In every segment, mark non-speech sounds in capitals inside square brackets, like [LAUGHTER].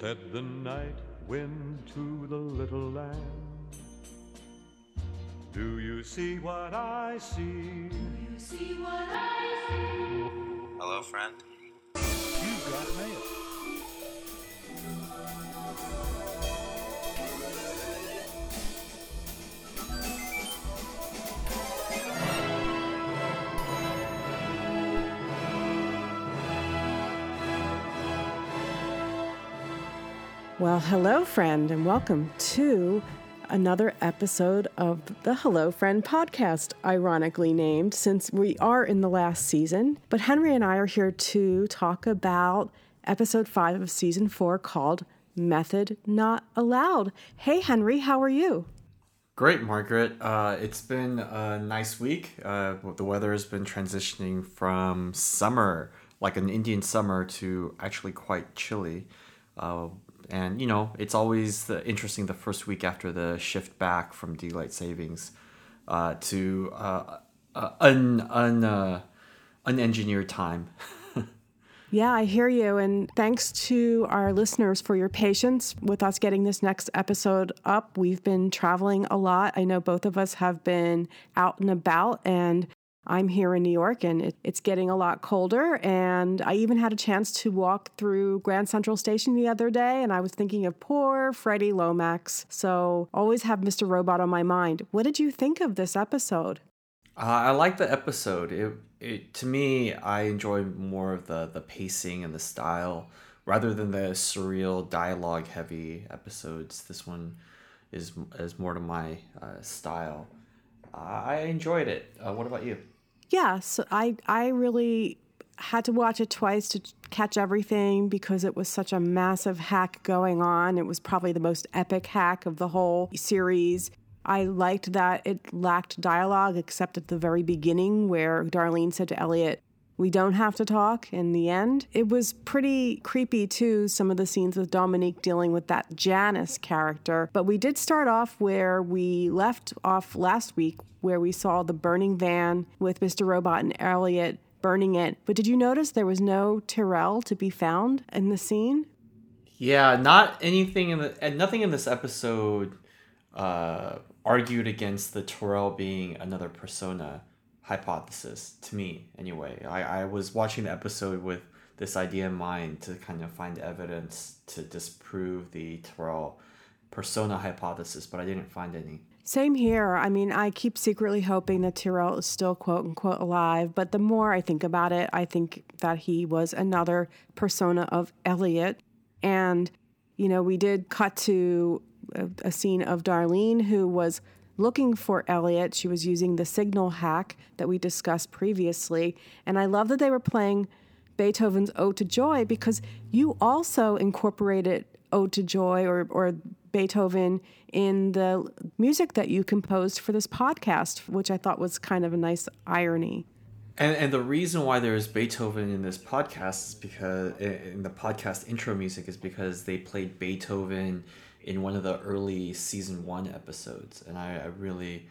Said the night wind to the little lamb. Do you see what I see? Hello, friend. You've got mail. Well, hello, friend, and welcome to another episode of the Hello Friend podcast, ironically named since we are in the last season. But Henry and I are here to talk about episode five of season four called Method Not Allowed. Hey, Henry, how are you? Great, Margaret. Uh, it's been a nice week. Uh, the weather has been transitioning from summer, like an Indian summer, to actually quite chilly. Uh, and you know, it's always the, interesting the first week after the shift back from daylight savings uh, to uh, uh, un un uh, unengineered time. [LAUGHS] Yeah, I hear you. And thanks to our listeners for your patience with us getting this next episode up. We've been traveling a lot. I know both of us have been out and about, and I'm here in New York and it, it's getting a lot colder. And I even had a chance to walk through Grand Central Station the other day, and I was thinking of poor Freddie Lomax. So always have Mr. Robot on my mind. What did you think of this episode? Uh, I like the episode. It, it to me, I enjoy more of the the pacing and the style rather than the surreal dialogue heavy episodes. This one is is more to my uh, style. I enjoyed it. Uh, what about you? Yeah, so I I really had to watch it twice to catch everything because it was such a massive hack going on. It was probably the most epic hack of the whole series. I liked that it lacked dialogue except at the very beginning where Darlene said to Elliot, we don't have to talk in the end. It was pretty creepy too, some of the scenes with Dominique dealing with that Janice character. But we did start off where we left off last week, where we saw the burning van with Mr. Robot and Elliot burning it. But did you notice there was no Tyrell to be found in the scene? Yeah, not anything in the and nothing in this episode uh, argued against the Tyrell being another persona hypothesis to me anyway. I, I was watching the episode with this idea in mind to kind of find evidence to disprove the Tyrell persona hypothesis, but I didn't find any. Same here. I mean, I keep secretly hoping that Tyrell is still quote unquote alive, but the more I think about it, I think that he was another persona of Elliot. And, you know, we did cut to a, a scene of Darlene who was looking for Elliot. She was using the signal hack that we discussed previously. And I love that they were playing Beethoven's Ode to Joy because you also incorporated Ode to Joy or, or Beethoven in the music that you composed for this podcast, which I thought was kind of a nice irony. And, and the reason why there's Beethoven in this podcast is because in the podcast intro music is because they played Beethoven in one of the early season one episodes, and I, I really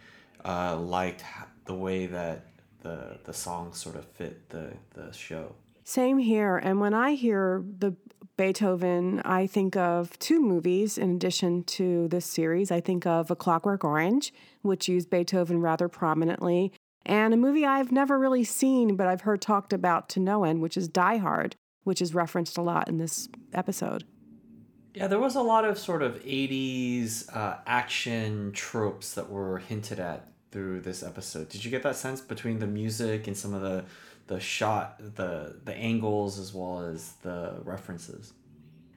uh, liked the way that the the song sort of fit the the show. Same here. And when I hear the Beethoven, I think of two movies in addition to this series. I think of A Clockwork Orange, which used Beethoven rather prominently, and a movie I've never really seen, but I've heard talked about to no end, which is Die Hard, which is referenced a lot in this episode. Yeah, there was a lot of sort of 80s uh, action tropes that were hinted at through this episode. Did you get that sense between the music and some of the the shot, the the angles as well as the references?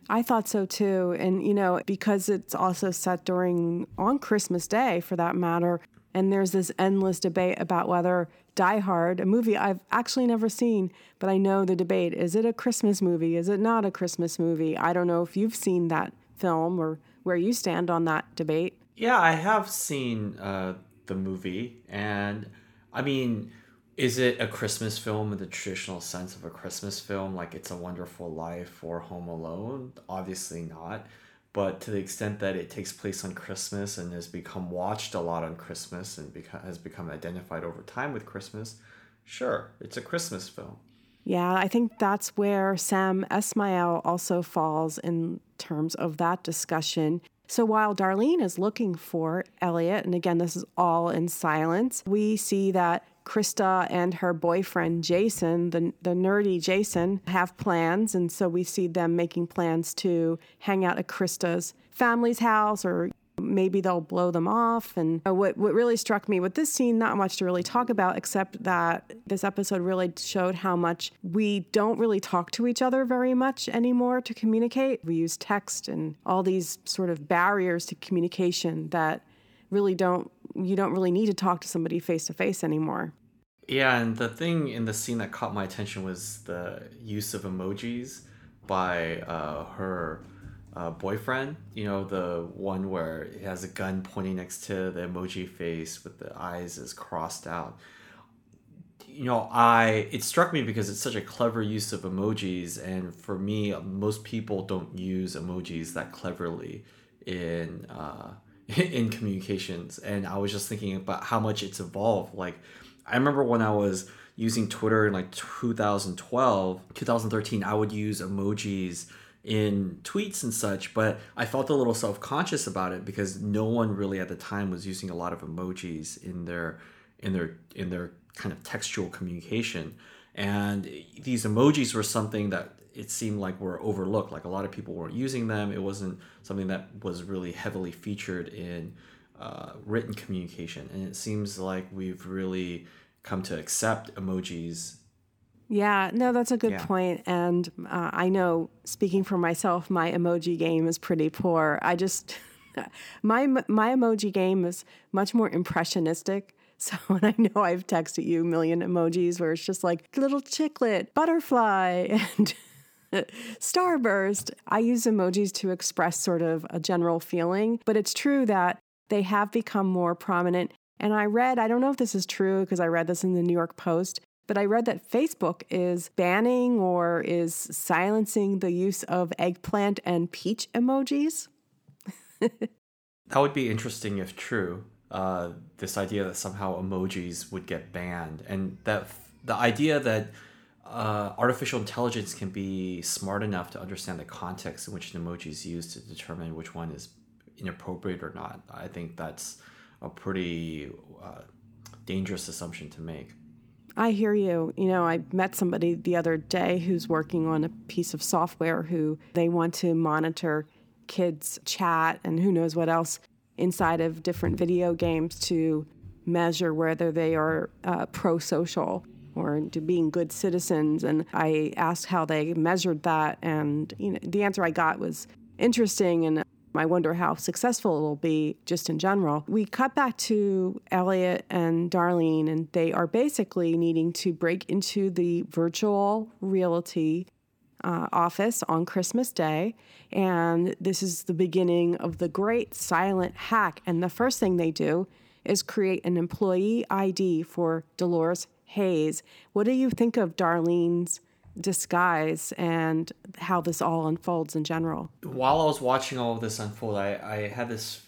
I thought so too. And you know, because it's also set during on Christmas Day for that matter, and there's this endless debate about whether Die Hard, a movie I've actually never seen, but I know the debate. Is it a Christmas movie? Is it not a Christmas movie? I don't know if you've seen that film or where you stand on that debate. Yeah, I have seen uh, the movie. And I mean, is it a Christmas film in the traditional sense of a Christmas film, like It's a Wonderful Life or Home Alone? Obviously not but to the extent that it takes place on Christmas and has become watched a lot on Christmas and beca- has become identified over time with Christmas, sure, it's a Christmas film. Yeah, I think that's where Sam Esmail also falls in terms of that discussion. So while Darlene is looking for Elliot, and again, this is all in silence, we see that Krista and her boyfriend Jason, the, the nerdy Jason, have plans. And so we see them making plans to hang out at Krista's family's house or maybe they'll blow them off. And what, what really struck me with this scene, not much to really talk about, except that this episode really showed how much we don't really talk to each other very much anymore to communicate. We use text and all these sort of barriers to communication that really don't, you don't really need to talk to somebody face to face anymore. Yeah, and the thing in the scene that caught my attention was the use of emojis by uh, her uh, boyfriend. You know, the one where he has a gun pointing next to the emoji face with the eyes is crossed out. You know, I it struck me because it's such a clever use of emojis, and for me, most people don't use emojis that cleverly in uh, [LAUGHS] in communications. And I was just thinking about how much it's evolved. Like, I remember when I was using Twitter in like 2012, 2013, I would use emojis in tweets and such, but I felt a little self conscious about it because no one really at the time was using a lot of emojis in their in their in their kind of textual communication. And these emojis were something that it seemed like we were overlooked. Like a lot of people weren't using them. It wasn't something that was really heavily featured in uh, written communication. And it seems like we've really come to accept emojis yeah, no, that's a good Yeah. point. And uh, I know, speaking for myself, my emoji game is pretty poor. I just, [LAUGHS] my my emoji game is much more impressionistic. [LAUGHS] So when I know I've texted you a million emojis where it's just like little chicklet, butterfly, [LAUGHS] and [LAUGHS] starburst, I use emojis to express sort of a general feeling. But it's true that they have become more prominent. And I read, I don't know if this is true because I read this in the New York Post, but I read that Facebook is banning or is silencing the use of eggplant and peach emojis. That would be interesting if true. Uh, this idea that somehow emojis would get banned, and that the idea that uh, artificial intelligence can be smart enough to understand the context in which an emoji is used to determine which one is inappropriate or not. I think that's a pretty uh, dangerous assumption to make. I hear you. You know, I met somebody the other day who's working on a piece of software who they want to monitor kids' chat and who knows what else inside of different video games to measure whether they are uh, pro social or to being good citizens. And I asked how they measured that, and you know, the answer I got was interesting and I wonder how successful it'll be just in general. We cut back to Elliot and Darlene, and they are basically needing to break into the virtual reality uh, office on Christmas Day. And this is the beginning of the great silent hack. And the first thing they do is create an employee ID for Dolores Hayes. What do you think of Darlene's disguise and how this all unfolds in general? While I was watching all of this unfold, I, I had this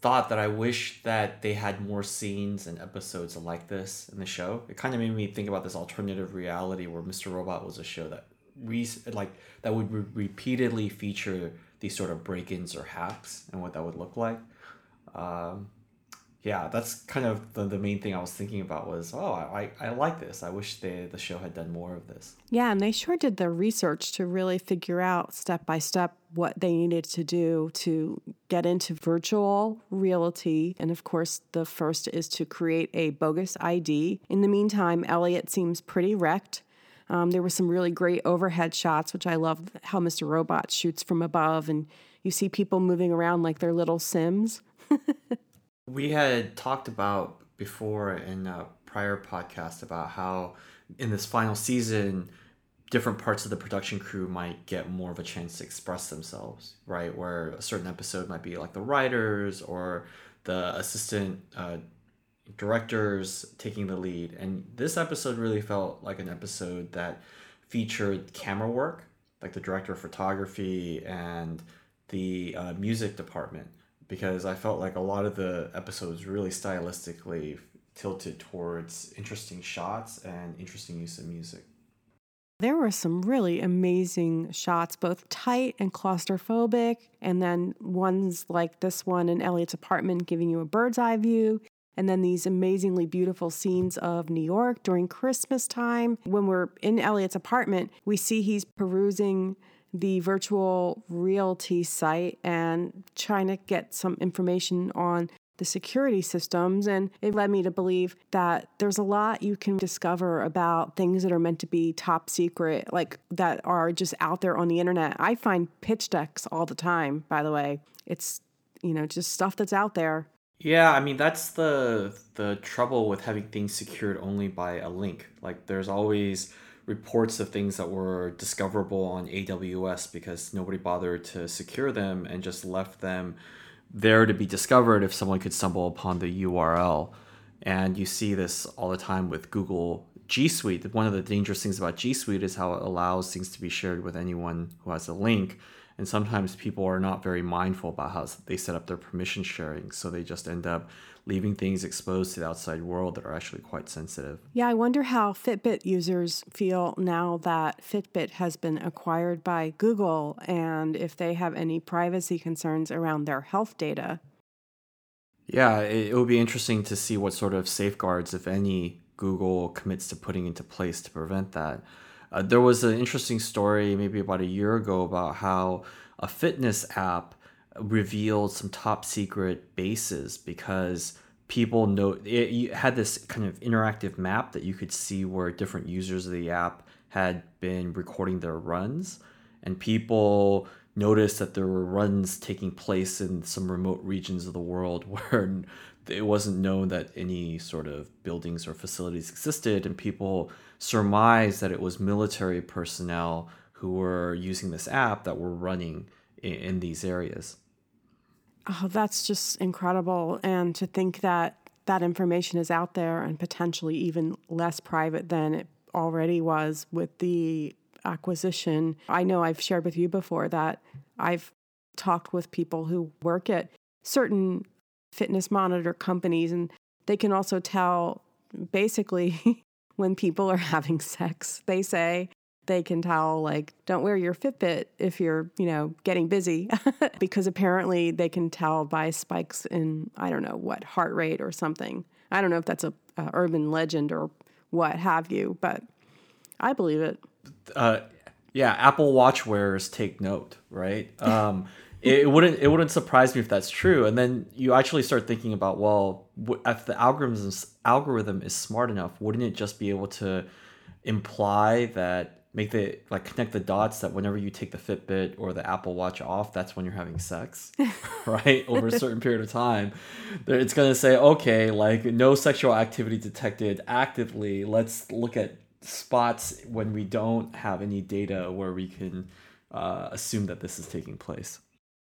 thought that I wish that they had more scenes and episodes like this in the show. It kind of made me think about this alternative reality where Mr. Robot was a show that re- like that would re- repeatedly feature these sort of break-ins or hacks and what that would look like. Um, yeah, that's kind of the, the main thing I was thinking about was, oh, I, I like this. I wish they, the show had done more of this. Yeah, and they sure did their research to really figure out step by step what they needed to do to get into virtual reality. And of course, the first is to create a bogus ID. In the meantime, Elliot seems pretty wrecked. Um, there were some really great overhead shots, which I love how Mr. Robot shoots from above, and you see people moving around like they're little Sims. [LAUGHS] We had talked about before in a prior podcast about how in this final season, different parts of the production crew might get more of a chance to express themselves, right? Where a certain episode might be like the writers or the assistant uh, directors taking the lead. And this episode really felt like an episode that featured camera work, like the director of photography and the uh, music department because I felt like a lot of the episodes really stylistically tilted towards interesting shots and interesting use of music. There were some really amazing shots, both tight and claustrophobic, and then ones like this one in Elliot's apartment giving you a bird's eye view. And then these amazingly beautiful scenes of New York during Christmas time. When we're in Elliot's apartment, we see he's perusing the virtual realty site and trying to get some information on the security systems. And it led me to believe that there's a lot you can discover about things that are meant to be top secret, like that are just out there on the internet. I find pitch decks all the time, by the way. It's, you know, just stuff that's out there. Yeah, I mean that's the the trouble with having things secured only by a link. Like there's always reports of things that were discoverable on AWS because nobody bothered to secure them and just left them there to be discovered if someone could stumble upon the URL. And you see this all the time with Google G Suite. One of the dangerous things about G Suite is how it allows things to be shared with anyone who has a link. And sometimes people are not very mindful about how they set up their permission sharing. So they just end up leaving things exposed to the outside world that are actually quite sensitive. Yeah, I wonder how Fitbit users feel now that Fitbit has been acquired by Google and if they have any privacy concerns around their health data. Yeah, it, it would be interesting to see what sort of safeguards, if any, Google commits to putting into place to prevent that. Uh, there was an interesting story maybe about a year ago about how a fitness app revealed some top secret bases because people know it, had this kind of interactive map that you could see where different users of the app had been recording their runs. And people noticed that there were runs taking place in some remote regions of the world [LAUGHS] where it wasn't known that any sort of buildings or facilities existed. And people surmised that it was military personnel who were using this app that were running in, in these areas Oh, that's just incredible. And to think that that information is out there and potentially even less private than it already was with the acquisition. I know I've shared with you before that I've talked with people who work at certain fitness monitor companies, and they can also tell basically [LAUGHS] when people are having sex. They say, they can tell like don't wear your fitbit if you're you know getting busy. [LAUGHS] Because apparently they can tell by spikes in i don't know what heart rate or something. I don't know if that's a, a urban legend or what have you but i believe it. Uh, yeah apple watch wearers take note right? [LAUGHS] Um, it, it, wouldn't it wouldn't surprise me if that's true. And then you actually start thinking about well if the algorithm algorithm is smart enough wouldn't it just be able to imply that make the like connect the dots that whenever you take the Fitbit or the Apple Watch off, that's when you're having sex, [LAUGHS] right? Over a certain period of time, it's gonna say, okay, like no sexual activity detected actively. Let's look at spots when we don't have any data where we can uh, assume that this is taking place.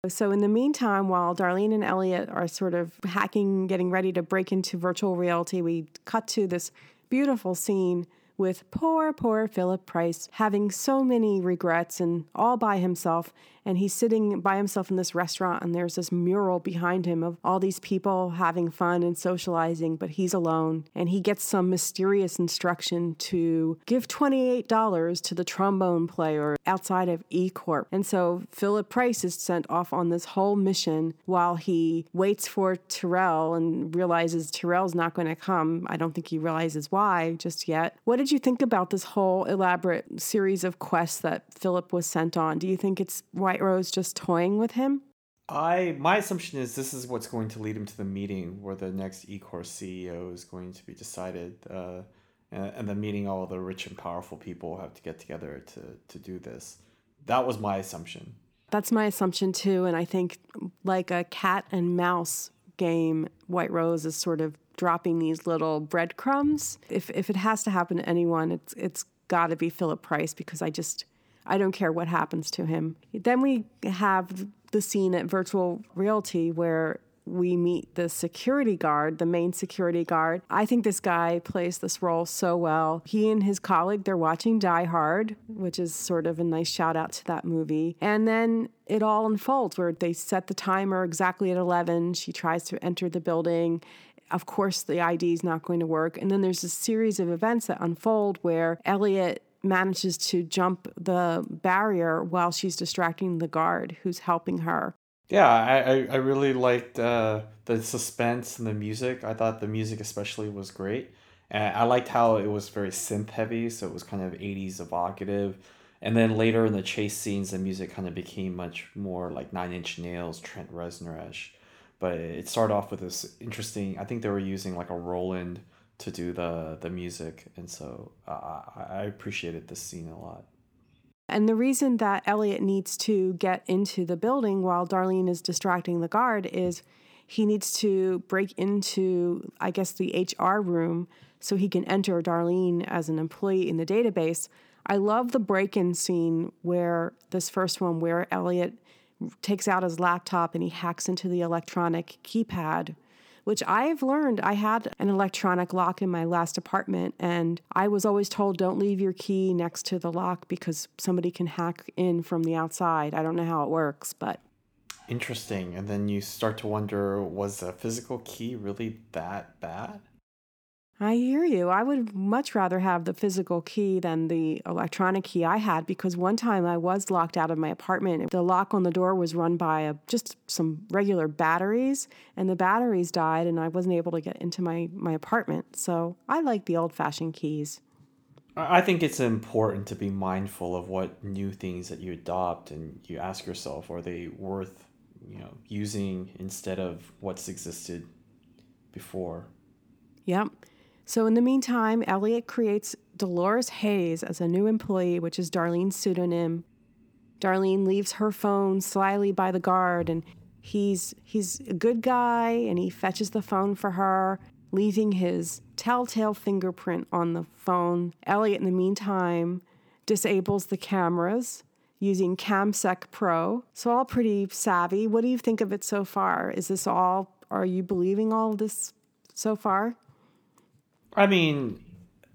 So, in the meantime, while Darlene and Elliot are sort of hacking, getting ready to break into virtual reality, we cut to this beautiful scene with poor, poor Philip Price having so many regrets and all by himself. And he's sitting by himself in this restaurant, and there's this mural behind him of all these people having fun and socializing, but he's alone. And he gets some mysterious instruction to give $28 to the trombone player outside of E Corp. And so Philip Price is sent off on this whole mission while he waits for Tyrell and realizes Tyrell's not going to come. I don't think he realizes why just yet. What did you think about this whole elaborate series of quests that Philip was sent on? Do you think it's White Rose just toying with him? I my assumption is this is what's going to lead him to the meeting where the next eCore CEO is going to be decided, uh, and, and the meeting all the rich and powerful people have to get together to to do this. That was my assumption. That's my assumption too, and I think like a cat and mouse game, White Rose is sort of dropping these little breadcrumbs. If if it has to happen to anyone, it's it's got to be Philip Price because I just I don't care what happens to him. Then we have the scene at Virtual Realty where we meet the security guard, the main security guard. I think this guy plays this role so well. He and his colleague, they're watching Die Hard, which is sort of a nice shout out to that movie. And then it all unfolds where they set the timer exactly at 11. She tries to enter the building. Of course, the ID is not going to work. And then there's a series of events that unfold where Elliot manages to jump the barrier while she's distracting the guard who's helping her. Yeah, I, I, really liked uh, the suspense and the music. I thought the music especially was great. And I liked how it was very synth heavy, so it was kind of 80s evocative. And then later in the chase scenes, the music kind of became much more like Nine Inch Nails, Trent Reznor-ish. But it started off with this interesting. I think they were using like a Roland to do the the music, and so I appreciated this scene a lot. And the reason that Elliot needs to get into the building while Darlene is distracting the guard is he needs to break into, I guess, the HR room so he can enter Darlene as an employee in the database. I love the break in scene where this first one, where Elliot takes out his laptop and he hacks into the electronic keypad which I've learned. I had an electronic lock in my last apartment, and I was always told don't leave your key next to the lock because somebody can hack in from the outside. I don't know how it works, but. Interesting. And then you start to wonder was a physical key really that bad? I hear you. I would much rather have the physical key than the electronic key I had because one time I was locked out of my apartment. The lock on the door was run by a, just some regular batteries, and the batteries died, and I wasn't able to get into my, my apartment. So I like the old fashioned keys. I think it's important to be mindful of what new things that you adopt and you ask yourself are they worth you know using instead of what's existed before. Yep. So, in the meantime, Elliot creates Dolores Hayes as a new employee, which is Darlene's pseudonym. Darlene leaves her phone slyly by the guard, and he's he's a good guy, and he fetches the phone for her, leaving his telltale fingerprint on the phone. Elliot, in the meantime, disables the cameras using CamSec Pro. So all pretty savvy. What do you think of it so far? Is this all? Are you believing all this so far? I mean,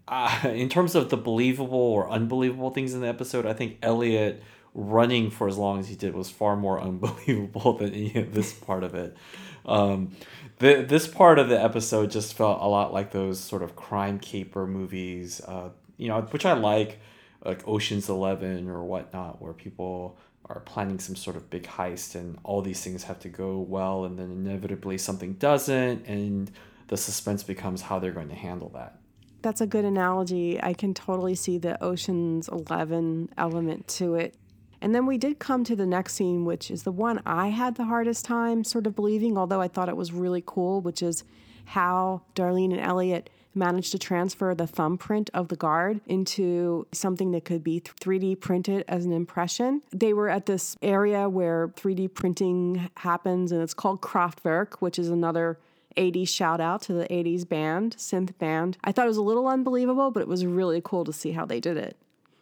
uh, [LAUGHS] in terms of the believable or unbelievable things in the episode, I think Elliot running for as long as he did was far more [LAUGHS] unbelievable than any of this part of it. Um, the, this part of the episode just felt a lot like those sort of crime caper movies, uh, you know, which I like, like Ocean's Eleven or whatnot, where people are planning some sort of big heist and all these things have to go well, and then inevitably something doesn't, and the suspense becomes how they're going to handle that. That's a good analogy. I can totally see the Ocean's 11 element to it. And then we did come to the next scene, which is the one I had the hardest time sort of believing, although I thought it was really cool, which is how Darlene and Elliot managed to transfer the thumbprint of the guard into something that could be 3D printed as an impression. They were at this area where 3D printing happens, and it's called Kraftwerk, which is another 80s shout out to the 80s band, synth band. I thought it was a little unbelievable, but it was really cool to see how they did it.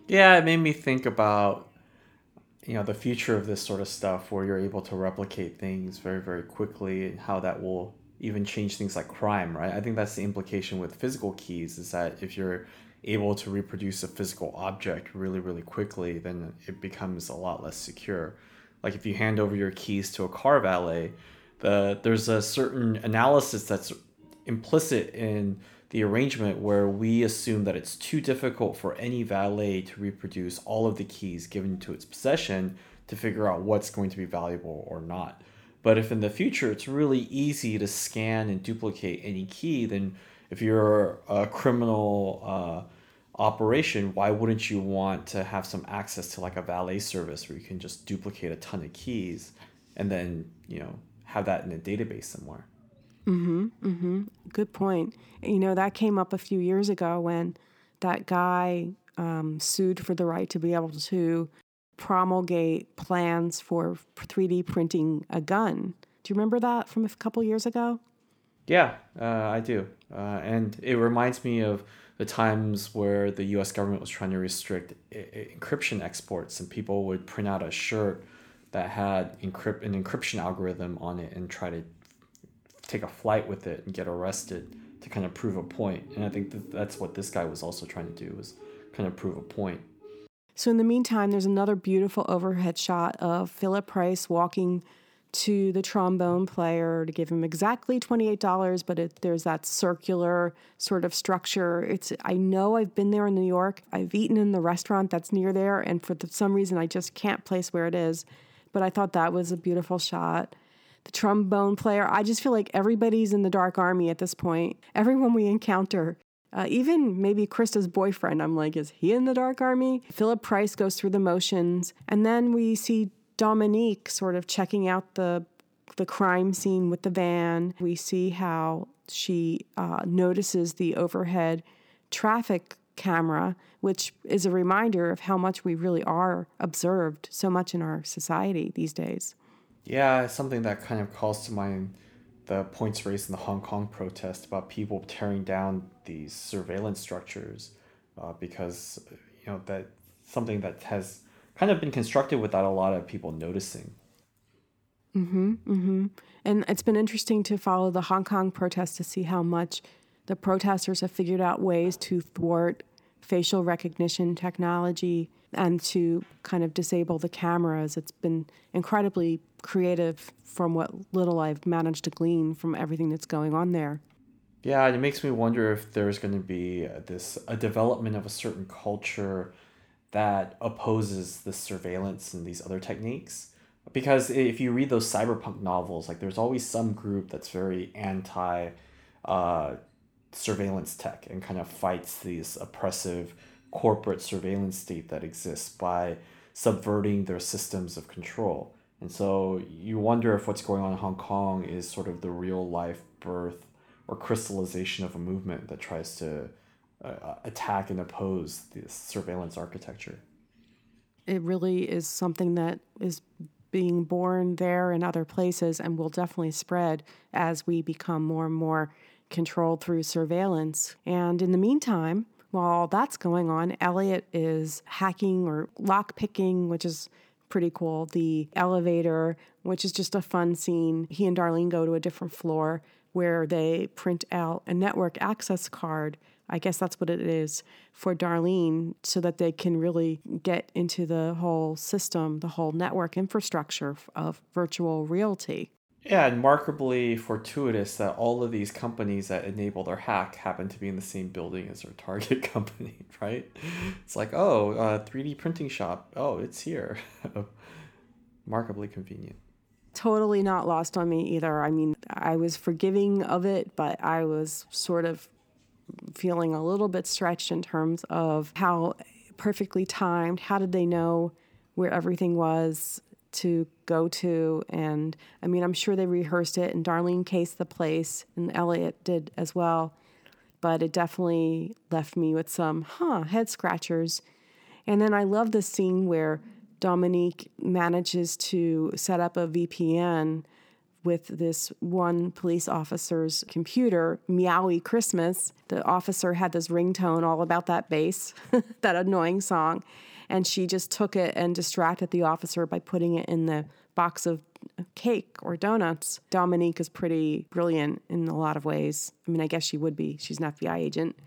Yeah, it made me think about you know the future of this sort of stuff where you're able to replicate things very very quickly and how that will even change things like crime, right? I think that's the implication with physical keys is that if you're able to reproduce a physical object really really quickly, then it becomes a lot less secure. Like if you hand over your keys to a car valet, the there's a certain analysis that's implicit in the arrangement where we assume that it's too difficult for any valet to reproduce all of the keys given to its possession to figure out what's going to be valuable or not. But if in the future it's really easy to scan and duplicate any key, then if you're a criminal uh, operation, why wouldn't you want to have some access to like a valet service where you can just duplicate a ton of keys and then, you know, have that in a database somewhere. Mm-hmm. Mm-hmm. Good point. You know, that came up a few years ago when that guy um, sued for the right to be able to promulgate plans for 3D printing a gun. Do you remember that from a couple years ago? Yeah, uh, I do. Uh, and it reminds me of the times where the US government was trying to restrict I- encryption exports and people would print out a shirt that had encrypt an encryption algorithm on it and try to take a flight with it and get arrested to kind of prove a point. And I think that that's what this guy was also trying to do was kind of prove a point. So in the meantime, there's another beautiful overhead shot of Philip Price walking to the trombone player to give him exactly $28 but it, there's that circular sort of structure it's i know i've been there in new york i've eaten in the restaurant that's near there and for some reason i just can't place where it is but i thought that was a beautiful shot the trombone player i just feel like everybody's in the dark army at this point everyone we encounter uh, even maybe Krista's boyfriend, I'm like, is he in the Dark Army? Philip Price goes through the motions. And then we see Dominique sort of checking out the the crime scene with the van. We see how she uh, notices the overhead traffic camera, which is a reminder of how much we really are observed so much in our society these days. Yeah, something that kind of calls to mind the points raised in the Hong Kong protest about people tearing down these surveillance structures uh, because you know that something that has kind of been constructed without a lot of people noticing. Mm-hmm. Mm-hmm. And it's been interesting to follow the Hong Kong protest to see how much the protesters have figured out ways to thwart facial recognition technology and to kind of disable the cameras. It's been incredibly creative from what little I've managed to glean from everything that's going on there. Yeah, and it makes me wonder if there's going to be this a development of a certain culture that opposes the surveillance and these other techniques. Because if you read those cyberpunk novels, like there's always some group that's very anti uh, surveillance tech and kind of fights these oppressive corporate surveillance state that exists by subverting their systems of control. And so you wonder if what's going on in Hong Kong is sort of the real life birth or crystallization of a movement that tries to uh, attack and oppose this surveillance architecture. It really is something that is being born there and other places and will definitely spread as we become more and more controlled through surveillance. And in the meantime, while all that's going on, Elliot is hacking or lockpicking, which is pretty cool. The elevator, which is just a fun scene. He and Darlene go to a different floor where they print out a network access card I guess that's what it is for Darlene, so that they can really get into the whole system, the whole network infrastructure of virtual realty. Yeah, and fortuitous that all of these companies that enable their hack happen to be in the same building as their target [LAUGHS] company, right? It's like, oh, uh, 3D printing shop. Oh, it's here. [LAUGHS] markedly convenient. Totally not lost on me either. I mean, I was forgiving of it, but I was sort of feeling a little bit stretched in terms of how perfectly timed, how did they know where everything was to go to? And I mean, I'm sure they rehearsed it, and Darlene cased the place, and Elliot did as well. But it definitely left me with some, huh, head scratchers. And then I love the scene where Dominique manages to set up a VPN with this one police officer's computer, Meowie Christmas. The officer had this ringtone all about that bass, [LAUGHS] that annoying song. And she just took it and distracted the officer by putting it in the box of cake or donuts. Dominique is pretty brilliant in a lot of ways. I mean, I guess she would be. She's an FBI agent. [LAUGHS]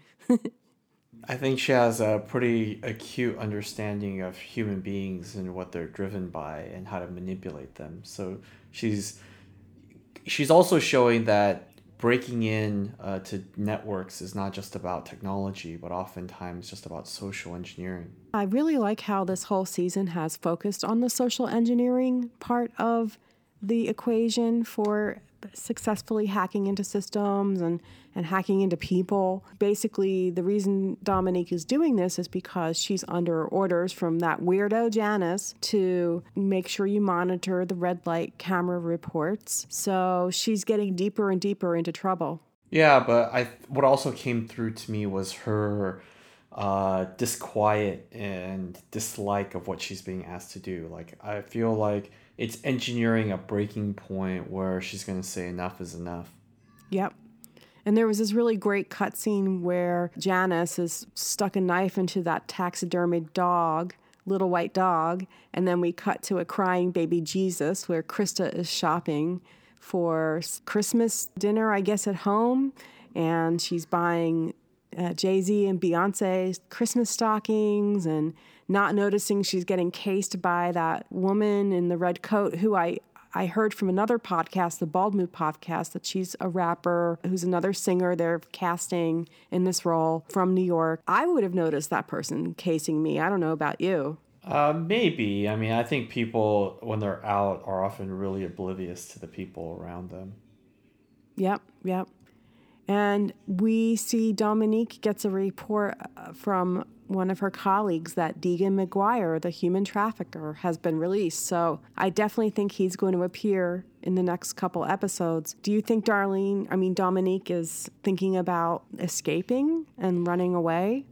I think she has a pretty acute understanding of human beings and what they're driven by and how to manipulate them. So she's she's also showing that breaking in uh, to networks is not just about technology, but oftentimes just about social engineering. I really like how this whole season has focused on the social engineering part of the equation for successfully hacking into systems and, and hacking into people. Basically, the reason Dominique is doing this is because she's under orders from that weirdo Janice to make sure you monitor the red light camera reports. So she's getting deeper and deeper into trouble. Yeah, but I what also came through to me was her uh, disquiet and dislike of what she's being asked to do. Like I feel like it's engineering a breaking point where she's going to say enough is enough. Yep. And there was this really great cutscene where Janice has stuck a knife into that taxidermied dog, little white dog, and then we cut to a crying baby Jesus where Krista is shopping for Christmas dinner, I guess, at home, and she's buying uh, Jay Z and Beyonce's Christmas stockings and not noticing she's getting cased by that woman in the red coat who I I heard from another podcast, the Bald Move podcast, that she's a rapper who's another singer they're casting in this role from New York. I would have noticed that person casing me. I don't know about you. Uh, maybe. I mean, I think people, when they're out, are often really oblivious to the people around them. Yep, yep. And we see Dominique gets a report uh, from one of her colleagues that Deegan McGuire, the human trafficker, has been released. So I definitely think he's going to appear in the next couple episodes. Do you think Darlene, I mean, Dominique is thinking about escaping and running away?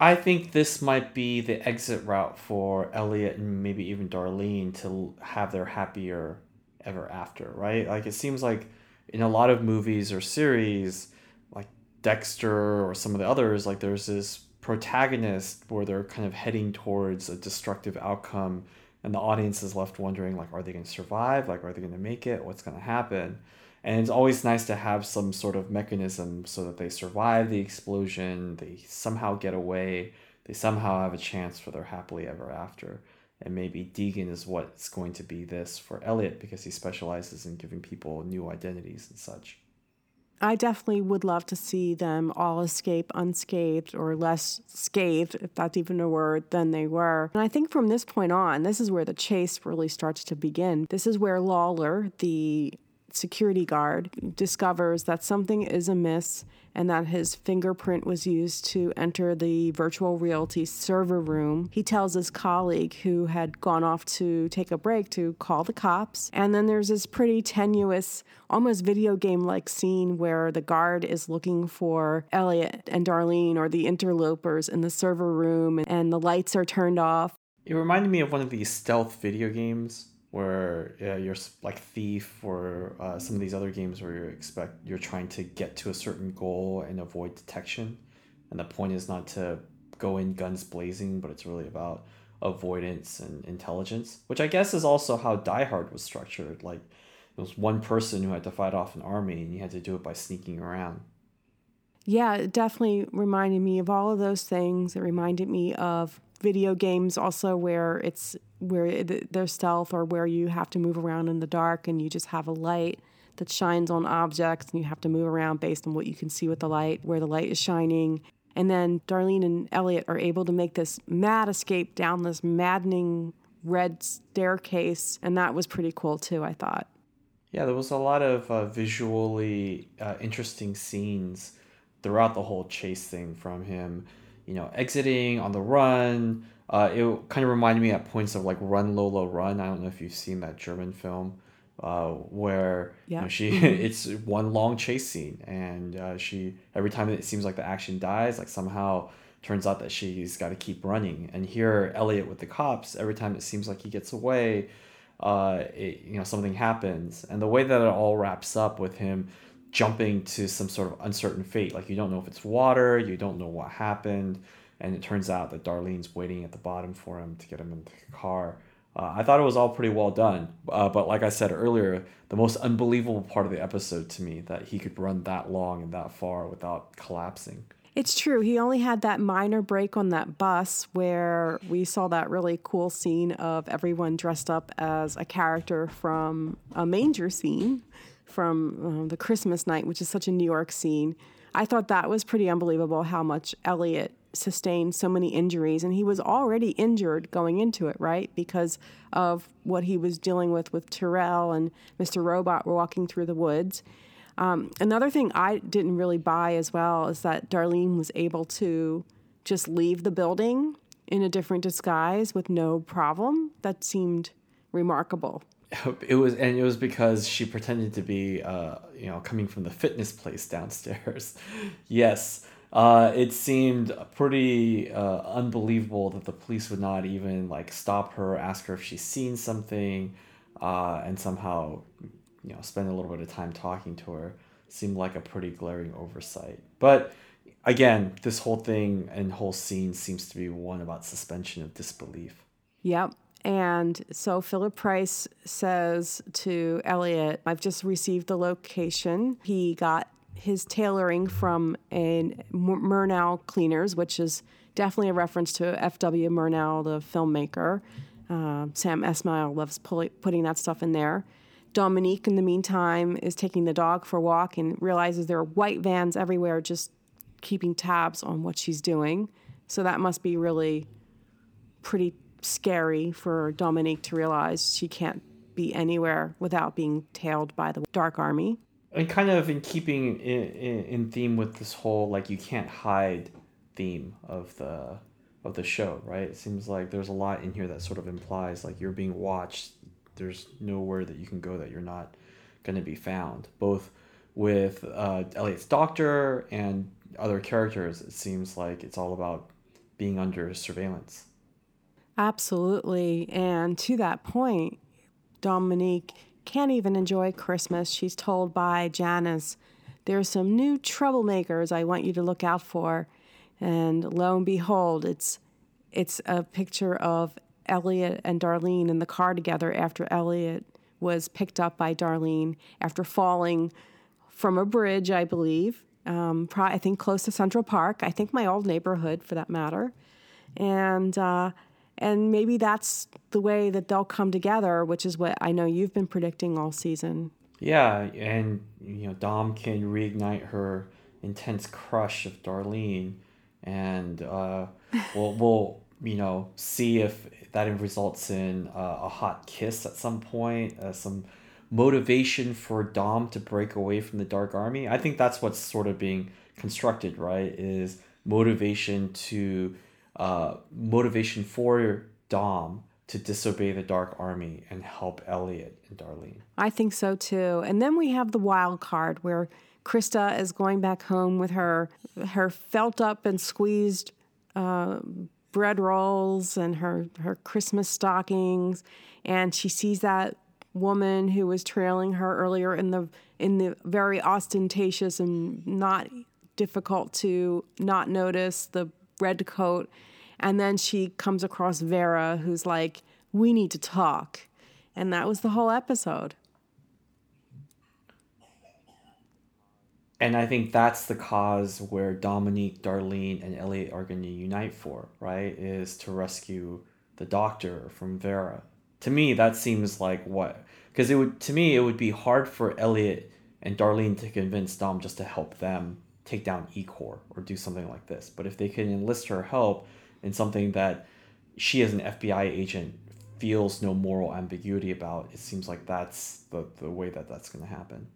I think this might be the exit route for Elliot and maybe even Darlene to have their happier ever after, right? Like it seems like in a lot of movies or series, like Dexter or some of the others, like there's this protagonist where they're kind of heading towards a destructive outcome and the audience is left wondering like are they going to survive? Like are they going to make it? What's going to happen? And it's always nice to have some sort of mechanism so that they survive the explosion they somehow get away they somehow have a chance for their happily ever after. And maybe Deegan is what's going to be this for Elliot because he specializes in giving people new identities and such. I definitely would love to see them all escape unscathed or less scathed, if that's even a word, than they were. And I think from this point on, this is where the chase really starts to begin. This is where Lawler, the security guard, discovers that something is amiss and that his fingerprint was used to enter the virtual reality server room. He tells his colleague who had gone off to take a break to call the cops. And then there's this pretty tenuous, almost video game like scene where the guard is looking for Elliot and Darlene or the interlopers in the server room and the lights are turned off. It reminded me of one of these stealth video games where uh, you're like thief or uh, some of these other games where you expect you're trying to get to a certain goal and avoid detection. And the point is not to go in guns blazing but it's really about avoidance and intelligence which i guess is also how die hard was structured. Like it was one person who had to fight off an army and you had to do it by sneaking around. Yeah it definitely reminded me of all of those things. It reminded me of video games also where it's where there's stealth or where you have to move around in the dark and you just have a light that shines on objects and you have to move around based on what you can see with the light where the light is shining and then Darlene and Elliot are able to make this mad escape down this maddening red staircase and that was pretty cool too I thought yeah there was a lot of uh, visually uh, interesting scenes throughout the whole chase thing from him you know, exiting on the run. Uh, it kind of reminded me at points of like Run Lola Run. I don't know if you've seen that German film uh, where yeah. you know, she [LAUGHS] it's one long chase scene and uh, she every time it seems like the action dies, like somehow turns out that she's got to keep running. And here, Elliot with the cops, every time it seems like he gets away, uh, it, you know, something happens. And the way that it all wraps up with him jumping to some sort of uncertain fate. Like you don't know if it's water, you don't know what happened, and it turns out that Darlene's waiting at the bottom for him to get him into the car. Uh, I thought it was all pretty well done, uh, but like I said earlier, the most unbelievable part of the episode to me that he could run that long and that far without collapsing. It's true. He only had that minor break on that bus where we saw that really cool scene of everyone dressed up as a character from a manger scene from uh, the Christmas night, which is such a New York scene. I thought that was pretty unbelievable how much Elliot sustained so many injuries. And he was already injured going into it, right? Because of what he was dealing with with Tyrell and Mr. Robot walking through the woods. Um, another thing I didn't really buy as well is that Darlene was able to just leave the building in a different disguise with no problem. That seemed remarkable. [LAUGHS] it was and it was because she pretended to be uh you know coming from the fitness place downstairs [LAUGHS] yes uh it seemed pretty uh unbelievable that the police would not even like stop her ask her if she's seen something uh and somehow you know spend a little bit of time talking to her. Seemed like a pretty glaring oversight. But again this whole thing and whole scene seems to be one about suspension of disbelief. Yep. And so Philip Price says to Elliot, I've just received the location. He got his tailoring from a Murnau Cleaners, which is definitely a reference to F.W. Murnau, the filmmaker. Uh, Sam Esmail loves putting that stuff in there. Dominique, in the meantime, is taking the dog for a walk and realizes there are white vans everywhere just keeping tabs on what she's doing. So that must be really pretty scary for Dominique to realize she can't be anywhere without being tailed by the Dark Army. And kind of in keeping in, in, in theme with this whole like you can't hide theme of the of the show, right? It seems like there's a lot in here that sort of implies like you're being watched. There's nowhere that you can go that you're not going to be found. Both with uh, Elliot's doctor and other characters, it seems like it's all about being under surveillance. Absolutely. And to that point, Dominique can't even enjoy Christmas. She's told by Janice, There's some new troublemakers I want you to look out for. And lo and behold, it's it's a picture of Elliot and Darlene in the car together after Elliot was picked up by Darlene after falling from a bridge, I believe. Um, I think close to Central Park. I think my old neighborhood, for that matter. And uh, and maybe that's the way that they'll come together, which is what I know you've been predicting all season. Yeah, and you know Dom can reignite her intense crush of Darlene, and uh, [LAUGHS] we'll we'll you know see if that results in uh, a hot kiss at some point, uh, some motivation for Dom to break away from the Dark Army. I think that's what's sort of being constructed, right? Is motivation to uh, motivation for Dom to disobey the Dark Army and help Elliot and Darlene. I think so too. And then we have the wild card where Krista is going back home with her her felt up and squeezed uh, bread rolls and her her Christmas stockings, and she sees that woman who was trailing her earlier in the in the very ostentatious and not difficult to not notice the red coat and then she comes across Vera who's like we need to talk and that was the whole episode and I think that's the cause where Dominique, Darlene, and Elliot are going to unite for, right? Is to rescue the doctor from Vera. To me, that seems like what because it would to me it would be hard for Elliot and Darlene to convince Dom just to help them take down Ecor or do something like this. But if they can enlist her help in something that she as an FBI agent feels no moral ambiguity about, it seems like that's the, the way that that's going to happen.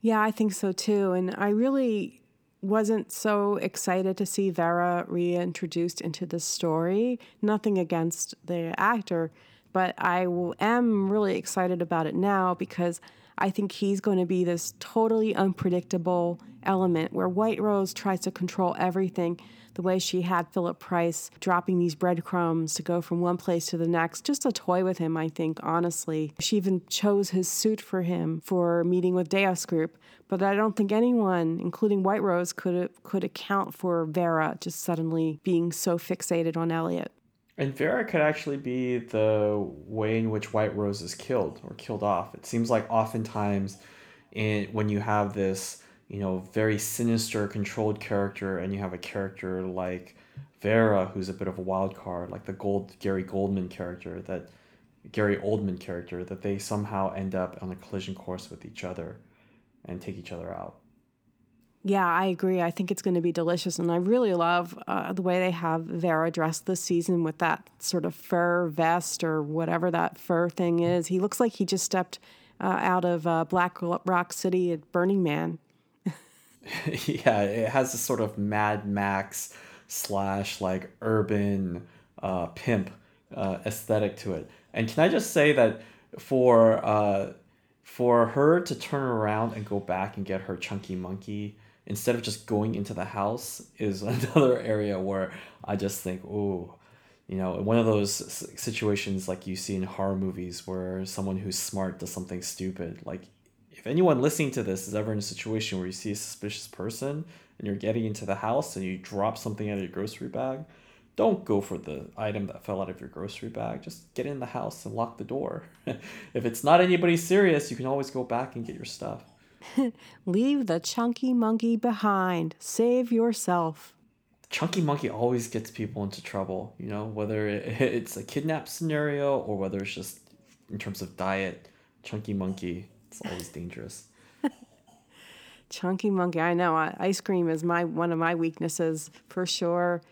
Yeah, I think so too. And I really wasn't so excited to see Vera reintroduced into the story. Nothing against the actor, but I am really excited about it now because I think he's going to be this totally unpredictable element where White Rose tries to control everything the way she had Philip Price dropping these breadcrumbs to go from one place to the next. Just a toy with him, I think, honestly. She even chose his suit for him for meeting with Deus Group, but I don't think anyone, including White Rose, could could account for Vera just suddenly being so fixated on Elliot. And Vera could actually be the way in which White Rose is killed or killed off. It seems like oftentimes in when you have this, you know, very sinister controlled character and you have a character like Vera who's a bit of a wild card, like the Gold Gary Goldman character that Gary Oldman character that they somehow end up on a collision course with each other and take each other out. Yeah, I agree. I think it's going to be delicious. And I really love uh, the way they have Vera dressed this season with that sort of fur vest or whatever that fur thing is. He looks like he just stepped uh, out of uh, Black Rock City at Burning Man. [LAUGHS] yeah, it has this sort of Mad Max slash like urban uh, pimp uh, aesthetic to it. And can I just say that for uh, for her to turn around and go back and get her chunky monkey instead of just going into the house is [LAUGHS] another area where I just think, oh, you know, one of those situations like you see in horror movies where someone who's smart does something stupid. Like, if anyone listening to this is ever in a situation where you see a suspicious person and you're getting into the house and you drop something out of your grocery bag, don't go for the item that fell out of your grocery bag. Just get in the house and lock the door. [LAUGHS] if it's not anybody serious, you can always go back and get your stuff. [LAUGHS] Leave the chunky monkey behind. Save yourself. Chunky monkey always gets people into trouble, you know, whether [LAUGHS] it's a kidnap scenario or whether it's just in terms of diet. Chunky monkey. It's always dangerous. [LAUGHS] Chunky monkey. I know. Ice cream is my one of my weaknesses for sure.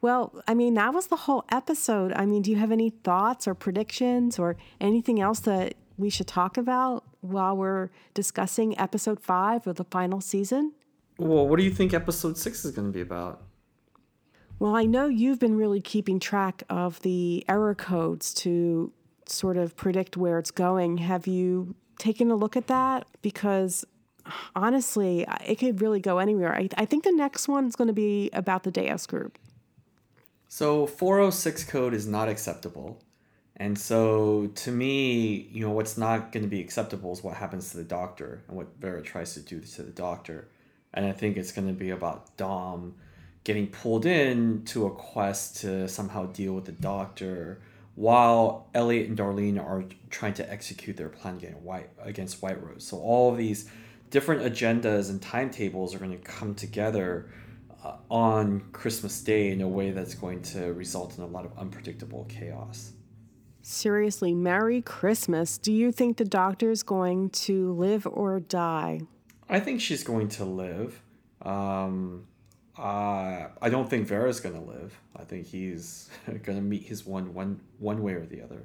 Well, I mean, that was the whole episode. I mean, do you have any thoughts or predictions or anything else that we should talk about while we're discussing episode five of the final season? Well, what do you think episode six is going to be about? Well, I know you've been really keeping track of the error codes to sort of predict where it's going. Have you taken a look at that? Because honestly, it could really go anywhere. I, I think the next one's going to be about the Deus group. So 406 code is not acceptable. And so to me, you know, what's not going to be acceptable is what happens to the doctor and what Vera tries to do to the doctor. And I think it's going to be about Dom getting pulled in to a quest to somehow deal with the doctor while Elliot and Darlene are trying to execute their plan against White against White Rose. So all of these different agendas and timetables are going to come together uh, on Christmas Day in a way that's going to result in a lot of unpredictable chaos. Seriously, Merry Christmas. Do you think the doctor's going to live or die? I think she's going to live. Um, uh, I don't think Vera's to live. I think he's [LAUGHS] to meet his one one one way or the other.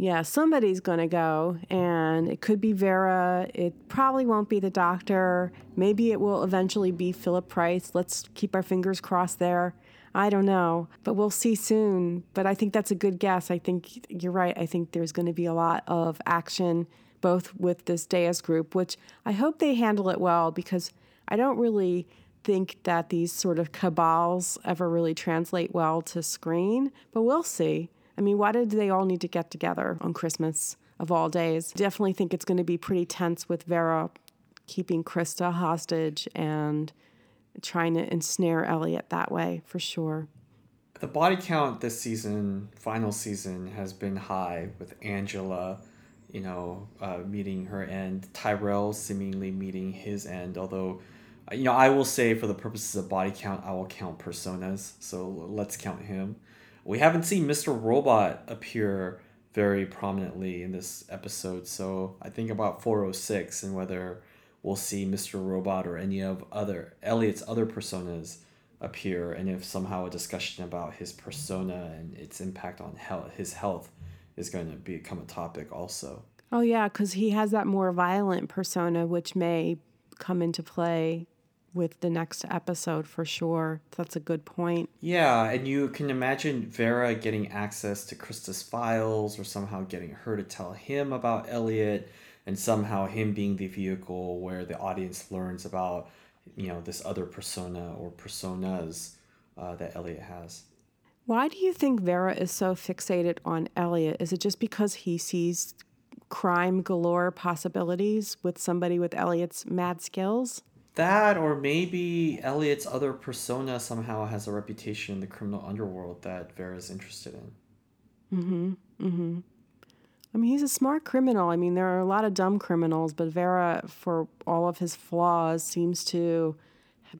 Yeah, somebody's to go, and it could be Vera. It probably won't be the doctor. Maybe it will eventually be Philip Price. Let's keep our fingers crossed there. I don't know, but we'll see soon. But I think that's a good guess. I think you're right. I think there's going to be a lot of action, both with this Deus group, which I hope they handle it well because I don't really think that these sort of cabals ever really translate well to screen, but we'll see. I mean, why did they all need to get together on Christmas of all days? Definitely think it's going to be pretty tense with Vera keeping Krista hostage and trying to ensnare Elliot that way for sure. The body count this season, final season, has been high with Angela, you know, uh, meeting her end, Tyrell seemingly meeting his end. Although, Uh, you know, I will say for the purposes of body count, I will count personas. So let's count him. We haven't seen Mr. Robot appear very prominently in this episode, so I think about 406 and whether we'll see Mr. Robot or any of other Elliot's other personas appear, and if somehow a discussion about his persona and its impact on health, his health is going to become a topic also. Oh, yeah, because he has that more violent persona, which may come into play with the next episode for sure. That's a good point. Yeah, and you can imagine Vera getting access to Krista's files or somehow getting her to tell him about Elliot and somehow him being the vehicle where the audience learns about, you know, this other persona or personas uh, that Elliot has. Why do you think Vera is so fixated on Elliot? Is it just because he sees crime galore possibilities with somebody with Elliot's mad skills? That, or maybe Elliot's other persona somehow has a reputation in the criminal underworld that Vera's interested in. Mm-hmm. Mm-hmm. I mean, he's a smart criminal. I mean, there are a lot of dumb criminals, but Vera, for all of his flaws, seems to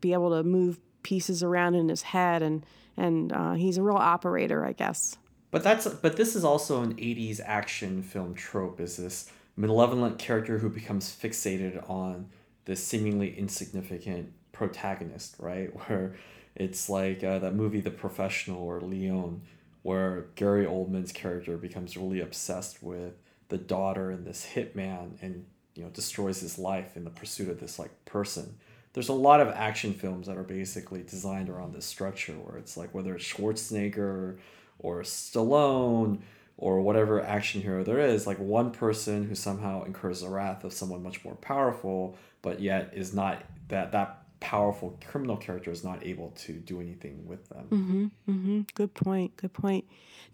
be able to move pieces around in his head, and and uh, he's a real operator, I guess. But that's but this is also an '80s action film trope. Is this malevolent character who becomes fixated on this seemingly insignificant protagonist, right? [LAUGHS] Where it's like uh, that movie, The Professional or Leon, where Gary Oldman's character becomes really obsessed with the daughter and this hitman and you know destroys his life in the pursuit of this like person there's a lot of action films that are basically designed around this structure where it's like whether it's schwarzenegger or stallone or whatever action hero there is like one person who somehow incurs the wrath of someone much more powerful but yet is not that that powerful criminal character is not able to do anything with them. Mm-hmm. Mm-hmm. Good point. Good point.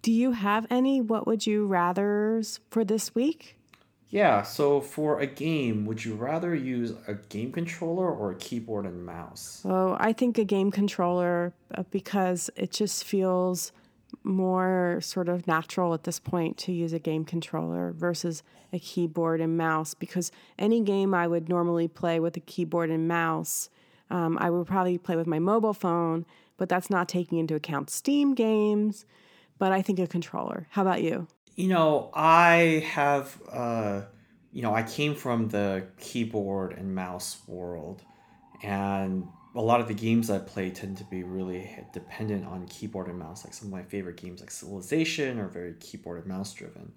Do you have any what would you rather's for this week? Yeah, so for a game, would you rather use a game controller or a keyboard and mouse? Oh, I think a game controller uh, because it just feels more sort of natural at this point to use a game controller versus a keyboard and mouse because any game I would normally play with a keyboard and mouse um, I would probably play with my mobile phone, but that's not taking into account Steam games. But I think a controller. How about you? You know, I have, uh, you know, I came from the keyboard and mouse world, and a lot of the games I play tend to be really dependent on keyboard and mouse. Like some of my favorite games, like Civilization, are very keyboard and mouse driven.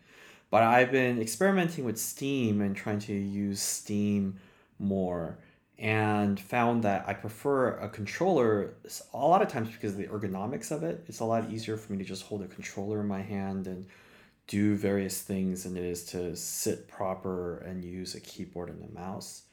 But I've been experimenting with Steam and trying to use Steam more and found that I prefer a controller a lot of times because of the ergonomics of it. It's a lot easier for me to just hold a controller in my hand and do various things than it is to sit proper and use a keyboard and a mouse.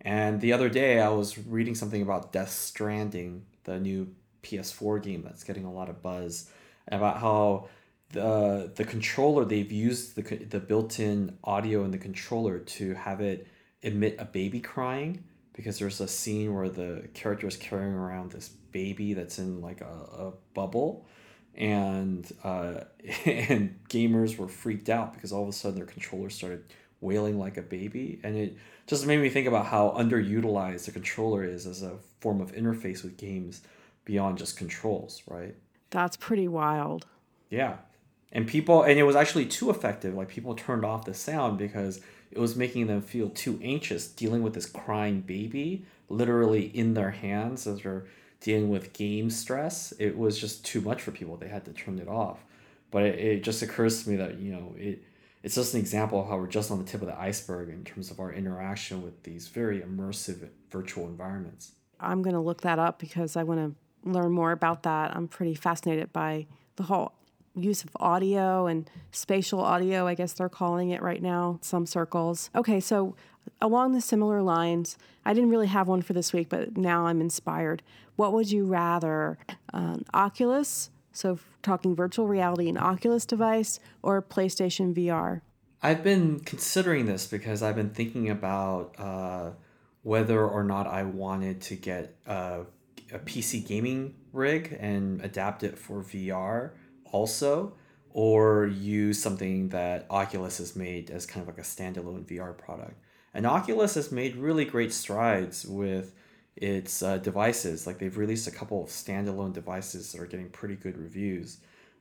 And the other day I was reading something about Death Stranding, the new PS4 game that's getting a lot of buzz, about how the the controller they've used the the built-in audio in the controller to have it emit a baby crying because there's a scene where the character is carrying around this baby that's in like a, a bubble. And uh, [LAUGHS] and gamers were freaked out because all of a sudden their controller started wailing like a baby and it just made me think about how underutilized the controller is as a form of interface with games beyond just controls right? That's pretty wild. Yeah. And people and it was actually too effective like people turned off the sound because it was making them feel too anxious dealing with this crying baby literally in their hands as they're dealing with game stress. It was just too much for people. They had to turn it off. But it, it just occurs to me that you know it it's just an example of how we're just on the tip of the iceberg in terms of our interaction with these very immersive virtual environments i'm going to look that up because i want to learn more about that i'm pretty fascinated by the whole use of audio and spatial audio, I guess they're calling it right now, some circles. Okay, so along the similar lines, I didn't really have one for this week, but now I'm inspired. What would you rather, um, Oculus, so talking virtual reality, an Oculus device, or PlayStation VR? I've been considering this because I've been thinking about uh, whether or not I wanted to get a, a PC gaming rig and adapt it for VR also or use something that Oculus has made as kind of like a standalone VR product. And Oculus has made really great strides with its uh, devices. Like they've released a couple of standalone devices that are getting pretty good reviews.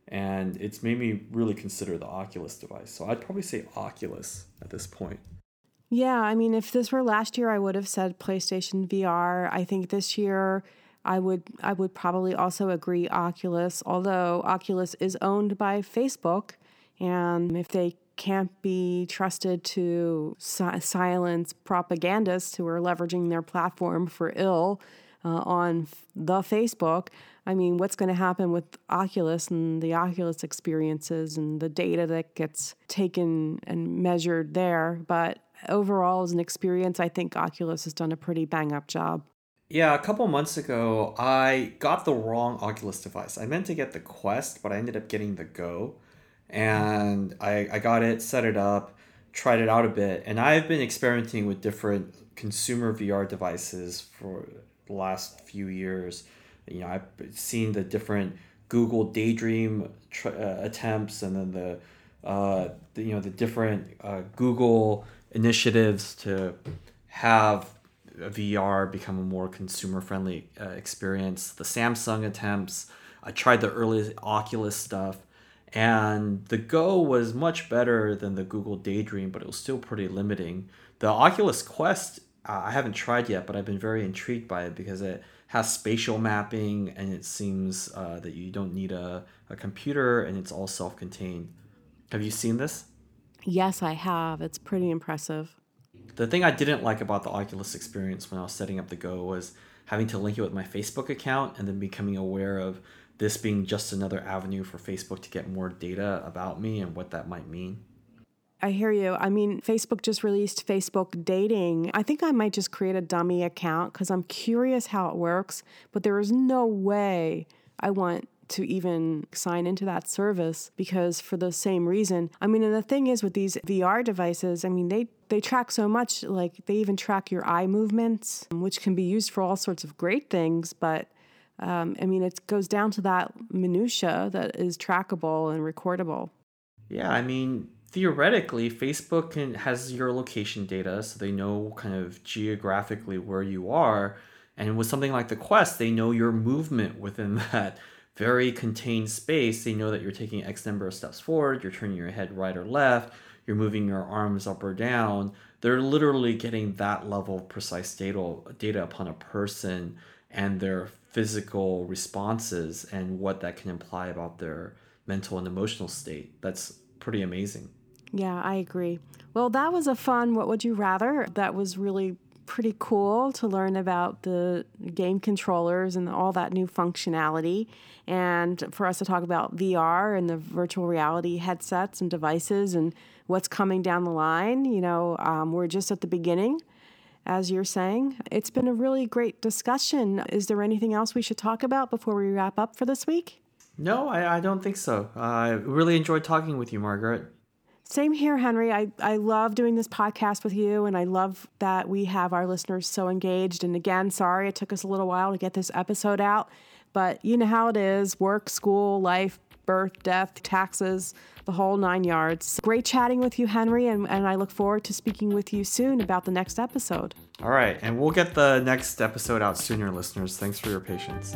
And it's made me really consider the Oculus device. So I'd probably say Oculus at this point. Yeah, I mean, if this were last year, I would have said PlayStation VR. I think this year, I would I would probably also agree Oculus, although Oculus is owned by Facebook, and if they can't be trusted to si- silence propagandists who are leveraging their platform for ill uh, on the Facebook. I mean, what's going to happen with Oculus and the Oculus experiences and the data that gets taken and measured there? But overall, as an experience, I think Oculus has done a pretty bang up job. Yeah, a couple months ago, I got the wrong Oculus device. I meant to get the Quest, but I ended up getting the Go. And I, I got it, set it up, tried it out a bit. And I've been experimenting with different consumer VR devices for the last few years. You know, I've seen the different Google Daydream tr- uh, attempts and then the, uh, the, you know, the different uh, Google initiatives to have VR become a more consumer friendly uh, experience. The Samsung attempts, I tried the early Oculus stuff, and the Go was much better than the Google Daydream, but it was still pretty limiting. The Oculus Quest, uh, I haven't tried yet, but I've been very intrigued by it because it has spatial mapping and it seems uh, that you don't need a, a computer and it's all self contained. Have you seen this? Yes, I have. It's pretty impressive. The thing I didn't like about the Oculus experience when I was setting up the Go was having to link it with my Facebook account and then becoming aware of this being just another avenue for Facebook to get more data about me and what that might mean. I hear you. I mean, Facebook just released Facebook dating. I think I might just create a dummy account because I'm curious how it works, but there is no way I want to even sign into that service because for the same reason. I mean, and the thing is with these VR devices, I mean, they they track so much like they even track your eye movements, which can be used for all sorts of great things, but um, I mean, it goes down to that minutia that is trackable and recordable. Yeah, I mean, theoretically, Facebook can has your location data, so they know kind of geographically where you are. And with something like the Quest, they know your movement within [LAUGHS] that very contained space, they know that you're taking X number of steps forward, you're turning your head right or left, you're moving your arms up or down. They're literally getting that level of precise data, data upon a person and their physical responses and what that can imply about their mental and emotional state. That's pretty amazing. Yeah, I agree. Well, that was a fun What Would You Rather. That was really pretty cool to learn about the game controllers and all that new functionality. And for us to talk about VR and the virtual reality headsets and devices and what's coming down the line. You know, um, we're just at the beginning, as you're saying. It's been a really great discussion. Is there anything else we should talk about before we wrap up for this week? No, I, I don't think so. Uh, I really enjoyed talking with you, Margaret. Same here, Henry. I, I love doing this podcast with you, and I love that we have our listeners so engaged. And again, sorry it took us a little while to get this episode out, but you know how it is work, school, life, birth, death, taxes, the whole nine yards. Great chatting with you, Henry, and, and I look forward to speaking with you soon about the next episode. All right, and we'll get the next episode out sooner, listeners. Thanks for your patience.